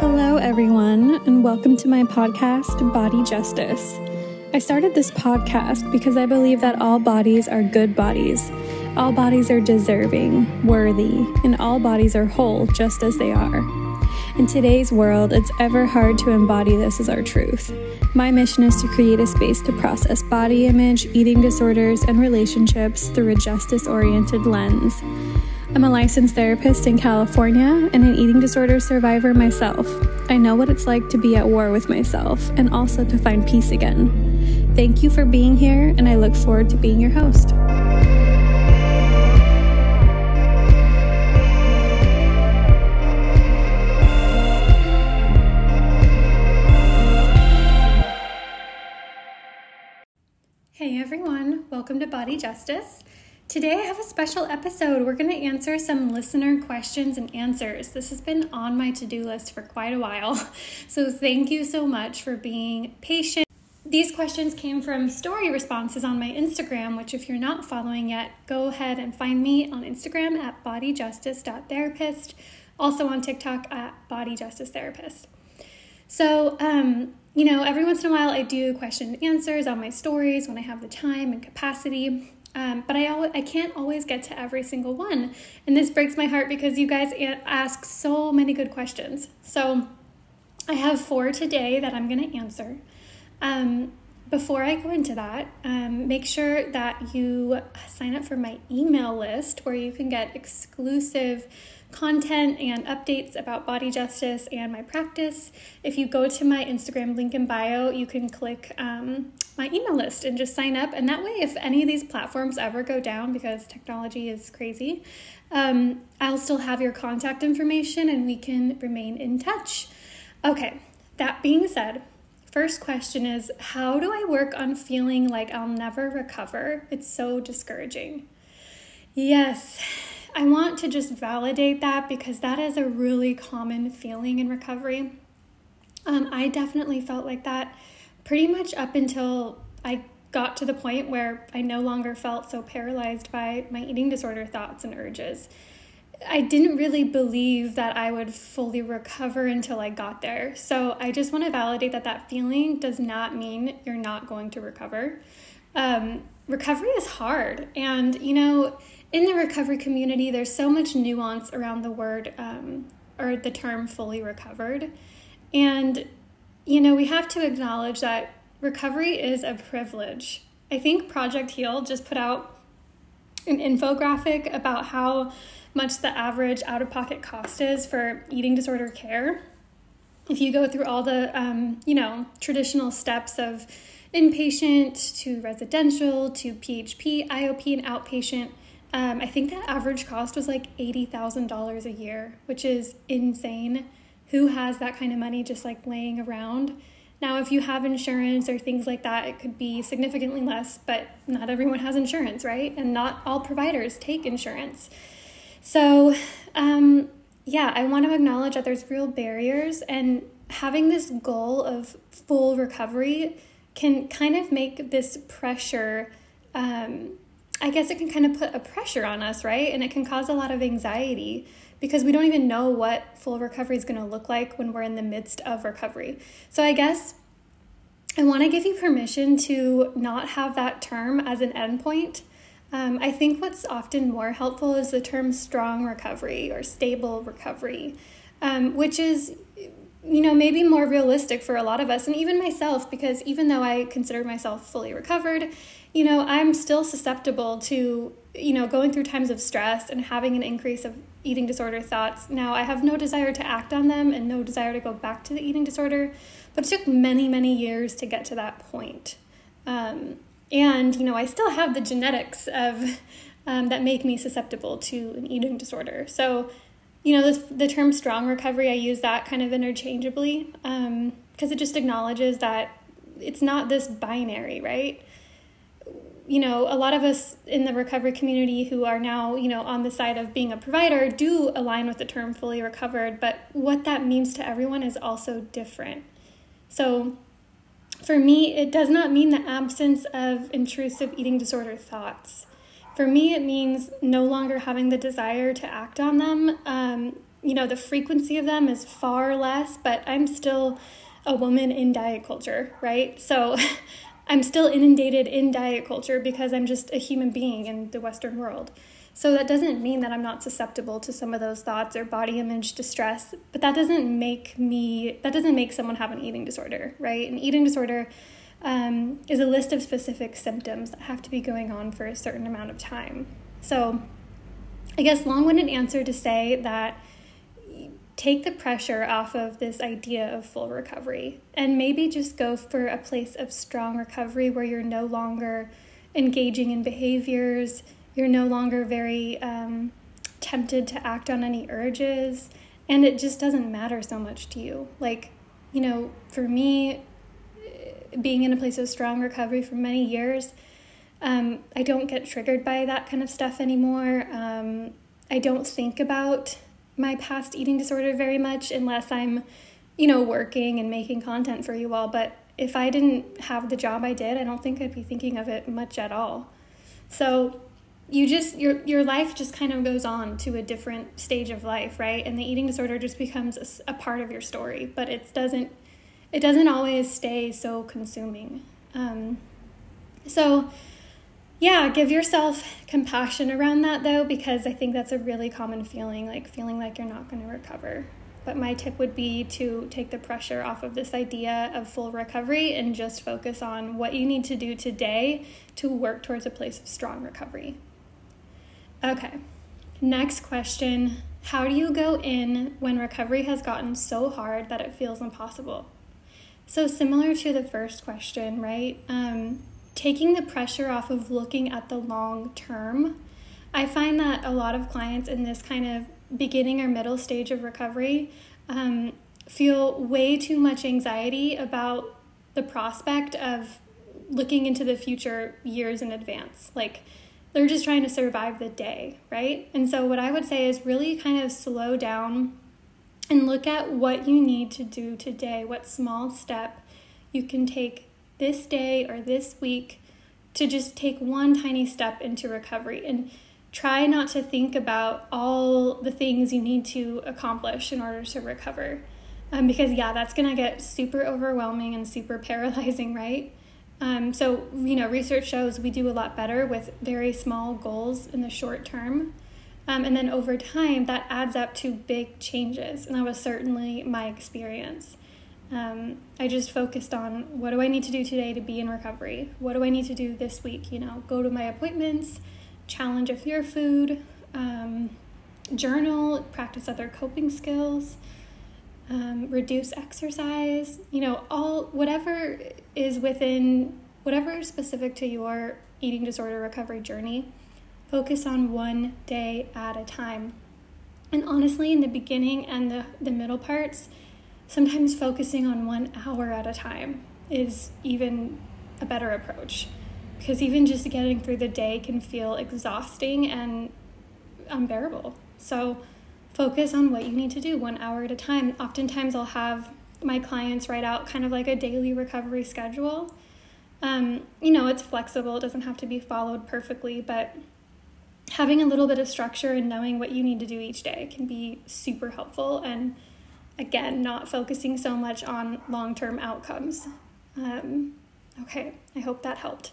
Hello, everyone, and welcome to my podcast, Body Justice. I started this podcast because I believe that all bodies are good bodies. All bodies are deserving, worthy, and all bodies are whole just as they are. In today's world, it's ever hard to embody this as our truth. My mission is to create a space to process body image, eating disorders, and relationships through a justice oriented lens. I'm a licensed therapist in California and an eating disorder survivor myself. I know what it's like to be at war with myself and also to find peace again. Thank you for being here, and I look forward to being your host. Hey everyone, welcome to Body Justice. Today I have a special episode. We're going to answer some listener questions and answers. This has been on my to do list for quite a while, so thank you so much for being patient. These questions came from story responses on my Instagram, which, if you're not following yet, go ahead and find me on Instagram at bodyjustice.therapist, also on TikTok at bodyjusticetherapist. So, um, you know, every once in a while I do question and answers on my stories when I have the time and capacity. Um, but I always, I can't always get to every single one. And this breaks my heart because you guys ask so many good questions. So I have four today that I'm going to answer. Um, before I go into that, um, make sure that you sign up for my email list where you can get exclusive content and updates about body justice and my practice. If you go to my Instagram link in bio, you can click um, my email list and just sign up. And that way, if any of these platforms ever go down because technology is crazy, um, I'll still have your contact information and we can remain in touch. Okay, that being said, First question is How do I work on feeling like I'll never recover? It's so discouraging. Yes, I want to just validate that because that is a really common feeling in recovery. Um, I definitely felt like that pretty much up until I got to the point where I no longer felt so paralyzed by my eating disorder thoughts and urges. I didn't really believe that I would fully recover until I got there. So I just want to validate that that feeling does not mean you're not going to recover. Um, recovery is hard. And, you know, in the recovery community, there's so much nuance around the word um, or the term fully recovered. And, you know, we have to acknowledge that recovery is a privilege. I think Project Heal just put out an infographic about how much the average out of pocket cost is for eating disorder care. If you go through all the, um, you know, traditional steps of inpatient to residential to PHP, IOP, and outpatient, um, I think that average cost was like $80,000 a year, which is insane. Who has that kind of money just like laying around? Now, if you have insurance or things like that, it could be significantly less, but not everyone has insurance, right? And not all providers take insurance. So, um, yeah, I want to acknowledge that there's real barriers, and having this goal of full recovery can kind of make this pressure. Um, I guess it can kind of put a pressure on us, right? And it can cause a lot of anxiety because we don't even know what full recovery is going to look like when we're in the midst of recovery. So I guess I want to give you permission to not have that term as an endpoint. Um, I think what's often more helpful is the term strong recovery or stable recovery, um, which is you know, maybe more realistic for a lot of us, and even myself, because even though I consider myself fully recovered, you know, I'm still susceptible to, you know, going through times of stress and having an increase of eating disorder thoughts. Now, I have no desire to act on them and no desire to go back to the eating disorder, but it took many, many years to get to that point. Um, and, you know, I still have the genetics of um, that make me susceptible to an eating disorder. So, you know, this, the term strong recovery, I use that kind of interchangeably because um, it just acknowledges that it's not this binary, right? You know, a lot of us in the recovery community who are now, you know, on the side of being a provider do align with the term fully recovered, but what that means to everyone is also different. So, for me, it does not mean the absence of intrusive eating disorder thoughts. For me, it means no longer having the desire to act on them. Um, you know, the frequency of them is far less, but I'm still a woman in diet culture, right? So I'm still inundated in diet culture because I'm just a human being in the Western world. So that doesn't mean that I'm not susceptible to some of those thoughts or body image distress, but that doesn't make me, that doesn't make someone have an eating disorder, right? An eating disorder um, is a list of specific symptoms that have to be going on for a certain amount of time. So I guess long winded answer to say that take the pressure off of this idea of full recovery and maybe just go for a place of strong recovery where you're no longer engaging in behaviors, you're no longer very um, tempted to act on any urges, and it just doesn't matter so much to you. Like, you know, for me, being in a place of strong recovery for many years, um, I don't get triggered by that kind of stuff anymore. Um, I don't think about my past eating disorder very much unless I'm, you know, working and making content for you all. But if I didn't have the job I did, I don't think I'd be thinking of it much at all. So you just your your life just kind of goes on to a different stage of life, right? And the eating disorder just becomes a, a part of your story, but it doesn't it doesn't always stay so consuming. Um, so yeah, give yourself compassion around that though, because I think that's a really common feeling, like feeling like you're not going to recover. But my tip would be to take the pressure off of this idea of full recovery and just focus on what you need to do today to work towards a place of strong recovery. Okay, next question How do you go in when recovery has gotten so hard that it feels impossible? So, similar to the first question, right? Um, taking the pressure off of looking at the long term. I find that a lot of clients in this kind of beginning or middle stage of recovery um, feel way too much anxiety about the prospect of looking into the future years in advance. Like they're just trying to survive the day, right? And so, what I would say is really kind of slow down and look at what you need to do today, what small step you can take this day or this week to just take one tiny step into recovery and try not to think about all the things you need to accomplish in order to recover. Um, because, yeah, that's going to get super overwhelming and super paralyzing, right? Um, so, you know, research shows we do a lot better with very small goals in the short term. Um, and then over time, that adds up to big changes. And that was certainly my experience. Um, I just focused on what do I need to do today to be in recovery? What do I need to do this week? You know, go to my appointments, challenge a fear food, um, journal, practice other coping skills, um, reduce exercise, you know, all whatever is within whatever is specific to your eating disorder recovery journey, focus on one day at a time. And honestly, in the beginning and the, the middle parts, sometimes focusing on one hour at a time is even a better approach because even just getting through the day can feel exhausting and unbearable. So focus on what you need to do one hour at a time. Oftentimes, I'll have my clients write out kind of like a daily recovery schedule. Um, you know, it's flexible, it doesn't have to be followed perfectly, but having a little bit of structure and knowing what you need to do each day can be super helpful and again, not focusing so much on long term outcomes. Um, okay, I hope that helped.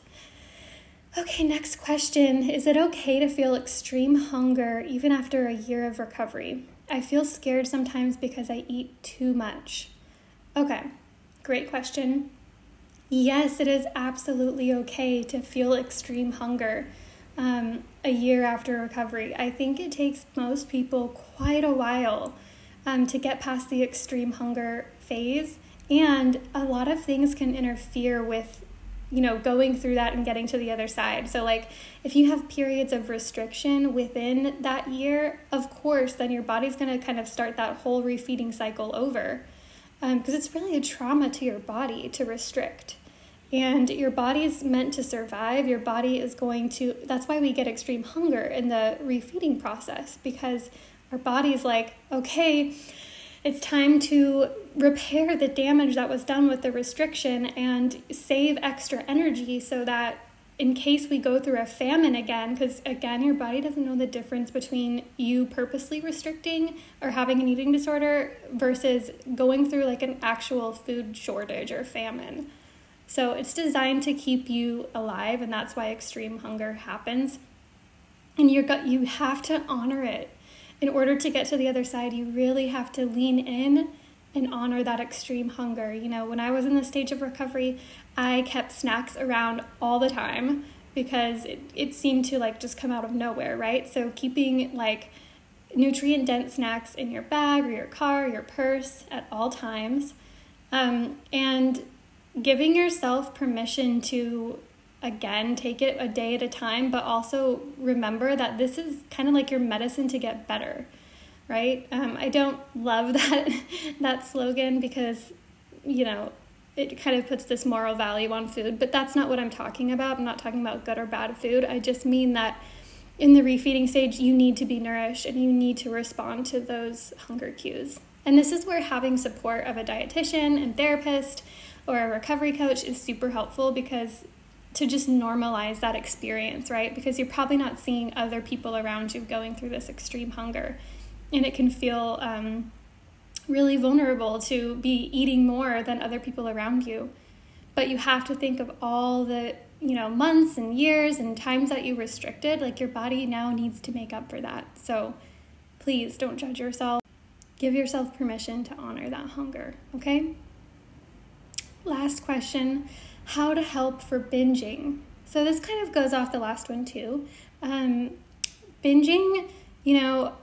Okay, next question Is it okay to feel extreme hunger even after a year of recovery? I feel scared sometimes because I eat too much. Okay, great question. Yes, it is absolutely okay to feel extreme hunger um, a year after recovery. I think it takes most people quite a while um, to get past the extreme hunger phase. And a lot of things can interfere with, you know, going through that and getting to the other side. So, like, if you have periods of restriction within that year, of course, then your body's going to kind of start that whole refeeding cycle over. Because um, it's really a trauma to your body to restrict. And your body is meant to survive. Your body is going to, that's why we get extreme hunger in the refeeding process because our body's like, okay, it's time to repair the damage that was done with the restriction and save extra energy so that in case we go through a famine again, because again, your body doesn't know the difference between you purposely restricting or having an eating disorder versus going through like an actual food shortage or famine. So it's designed to keep you alive, and that's why extreme hunger happens. And you got you have to honor it. In order to get to the other side, you really have to lean in and honor that extreme hunger. You know, when I was in the stage of recovery, I kept snacks around all the time because it, it seemed to like just come out of nowhere, right? So keeping like nutrient dense snacks in your bag or your car, your purse at all times. Um, and giving yourself permission to again take it a day at a time but also remember that this is kind of like your medicine to get better right? Um, i don't love that that slogan because you know it kind of puts this moral value on food but that's not what i'm talking about. I'm not talking about good or bad food. I just mean that in the refeeding stage you need to be nourished and you need to respond to those hunger cues. And this is where having support of a dietitian and therapist or a recovery coach is super helpful because to just normalize that experience, right? Because you're probably not seeing other people around you going through this extreme hunger. And it can feel um, really vulnerable to be eating more than other people around you. But you have to think of all the you know months and years and times that you restricted like your body now needs to make up for that so please don't judge yourself give yourself permission to honor that hunger okay last question how to help for binging. So this kind of goes off the last one too. Um, binging, you know,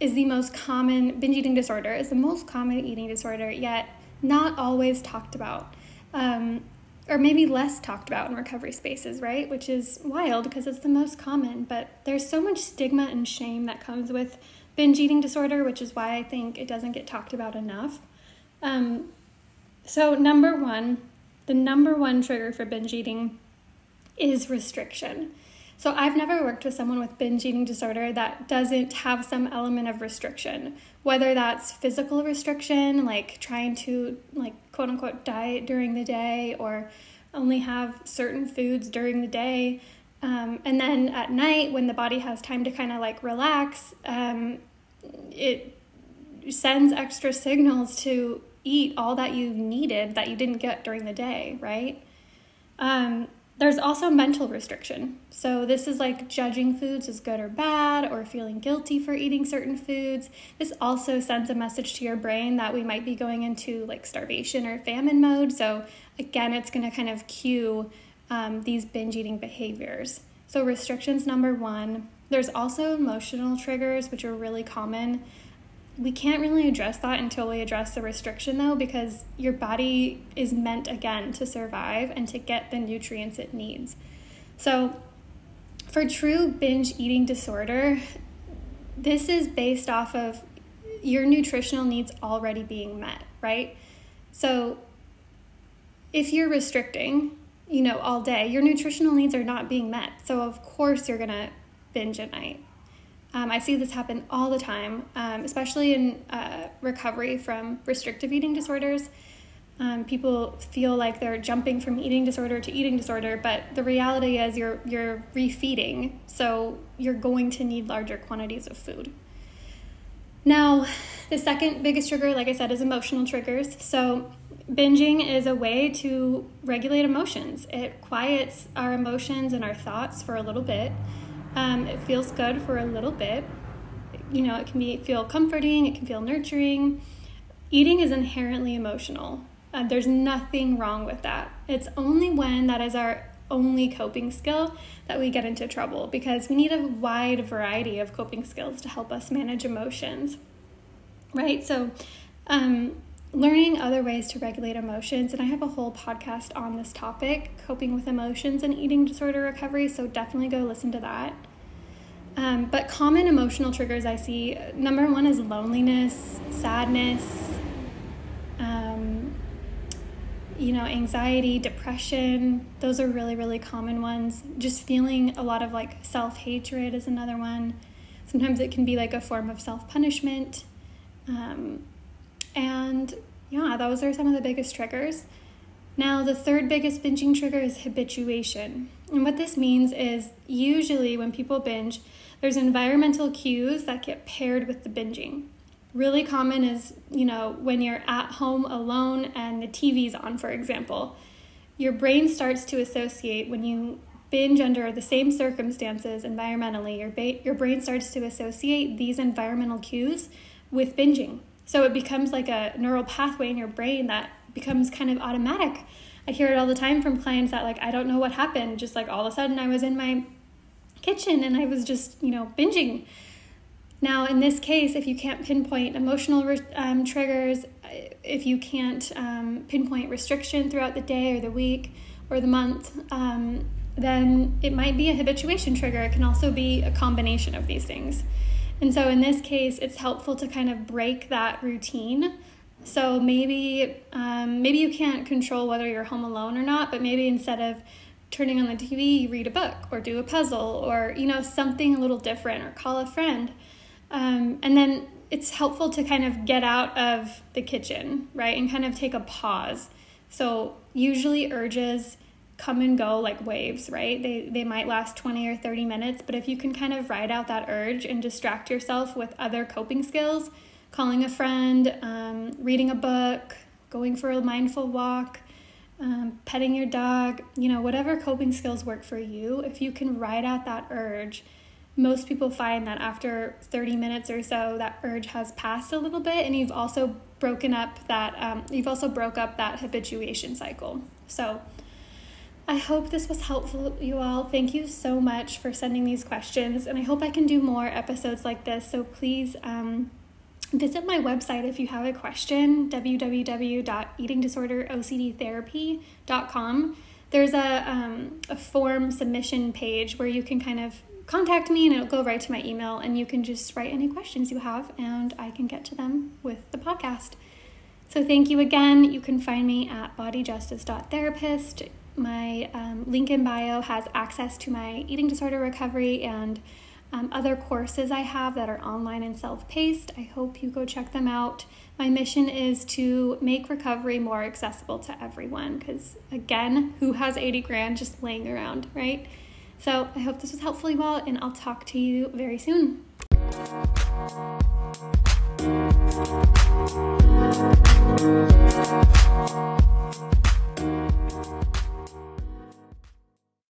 is the most common, binge eating disorder is the most common eating disorder, yet not always talked about. Um, or maybe less talked about in recovery spaces, right? Which is wild because it's the most common, but there's so much stigma and shame that comes with binge eating disorder, which is why I think it doesn't get talked about enough. Um, so, number one, the number one trigger for binge eating is restriction. So, I've never worked with someone with binge eating disorder that doesn't have some element of restriction, whether that's physical restriction, like trying to, like, quote unquote, diet during the day or only have certain foods during the day. Um, and then at night, when the body has time to kind of like relax, um, it sends extra signals to eat all that you needed that you didn't get during the day, right? Um, there's also mental restriction. So, this is like judging foods as good or bad, or feeling guilty for eating certain foods. This also sends a message to your brain that we might be going into like starvation or famine mode. So, again, it's going to kind of cue um, these binge eating behaviors. So, restrictions number one. There's also emotional triggers, which are really common we can't really address that until we address the restriction though because your body is meant again to survive and to get the nutrients it needs. So for true binge eating disorder this is based off of your nutritional needs already being met right? So if you're restricting you know all day your nutritional needs are not being met. So of course you're going to binge at night um, I see this happen all the time, um, especially in uh, recovery from restrictive eating disorders. Um, people feel like they're jumping from eating disorder to eating disorder, but the reality is you're you're refeeding, so you're going to need larger quantities of food. Now, the second biggest trigger, like I said, is emotional triggers. So, binging is a way to regulate emotions. It quiets our emotions and our thoughts for a little bit. Um, it feels good for a little bit. You know, it can be feel comforting. It can feel nurturing. Eating is inherently emotional. Uh, there's nothing wrong with that. It's only when that is our only coping skill that we get into trouble because we need a wide variety of coping skills to help us manage emotions. Right? So, um, learning other ways to regulate emotions. And I have a whole podcast on this topic coping with emotions and eating disorder recovery. So definitely go listen to that. Um, but common emotional triggers I see number one is loneliness, sadness, um, you know, anxiety, depression. Those are really, really common ones. Just feeling a lot of like self hatred is another one. Sometimes it can be like a form of self punishment. Um, and yeah, those are some of the biggest triggers. Now, the third biggest binging trigger is habituation. And what this means is usually when people binge, there's environmental cues that get paired with the binging. Really common is, you know, when you're at home alone and the TV's on, for example. Your brain starts to associate when you binge under the same circumstances environmentally, your, ba- your brain starts to associate these environmental cues with binging. So it becomes like a neural pathway in your brain that becomes kind of automatic. I hear it all the time from clients that like I don't know what happened, just like all of a sudden I was in my kitchen and I was just, you know, binging. Now, in this case, if you can't pinpoint emotional um, triggers, if you can't um, pinpoint restriction throughout the day or the week or the month, um, then it might be a habituation trigger. It can also be a combination of these things. And so, in this case, it's helpful to kind of break that routine so maybe um, maybe you can't control whether you're home alone or not, but maybe instead of turning on the TV, you read a book or do a puzzle or you know something a little different or call a friend. Um, and then it's helpful to kind of get out of the kitchen, right, and kind of take a pause. So usually urges come and go like waves, right? They they might last 20 or 30 minutes, but if you can kind of ride out that urge and distract yourself with other coping skills, calling a friend, um, reading a book, going for a mindful walk, um, petting your dog, you know, whatever coping skills work for you, if you can ride out that urge, most people find that after 30 minutes or so, that urge has passed a little bit, and you've also broken up that, um, you've also broke up that habituation cycle. So, I hope this was helpful, you all. Thank you so much for sending these questions, and I hope I can do more episodes like this. So, please, um, Visit my website if you have a question www.eatingdisorderocdtherapy.com. There's a, um, a form submission page where you can kind of contact me and it'll go right to my email, and you can just write any questions you have, and I can get to them with the podcast. So, thank you again. You can find me at bodyjustice.therapist. My um, link in bio has access to my eating disorder recovery and um, other courses I have that are online and self paced. I hope you go check them out. My mission is to make recovery more accessible to everyone because, again, who has 80 grand just laying around, right? So I hope this was helpful, you all, and I'll talk to you very soon.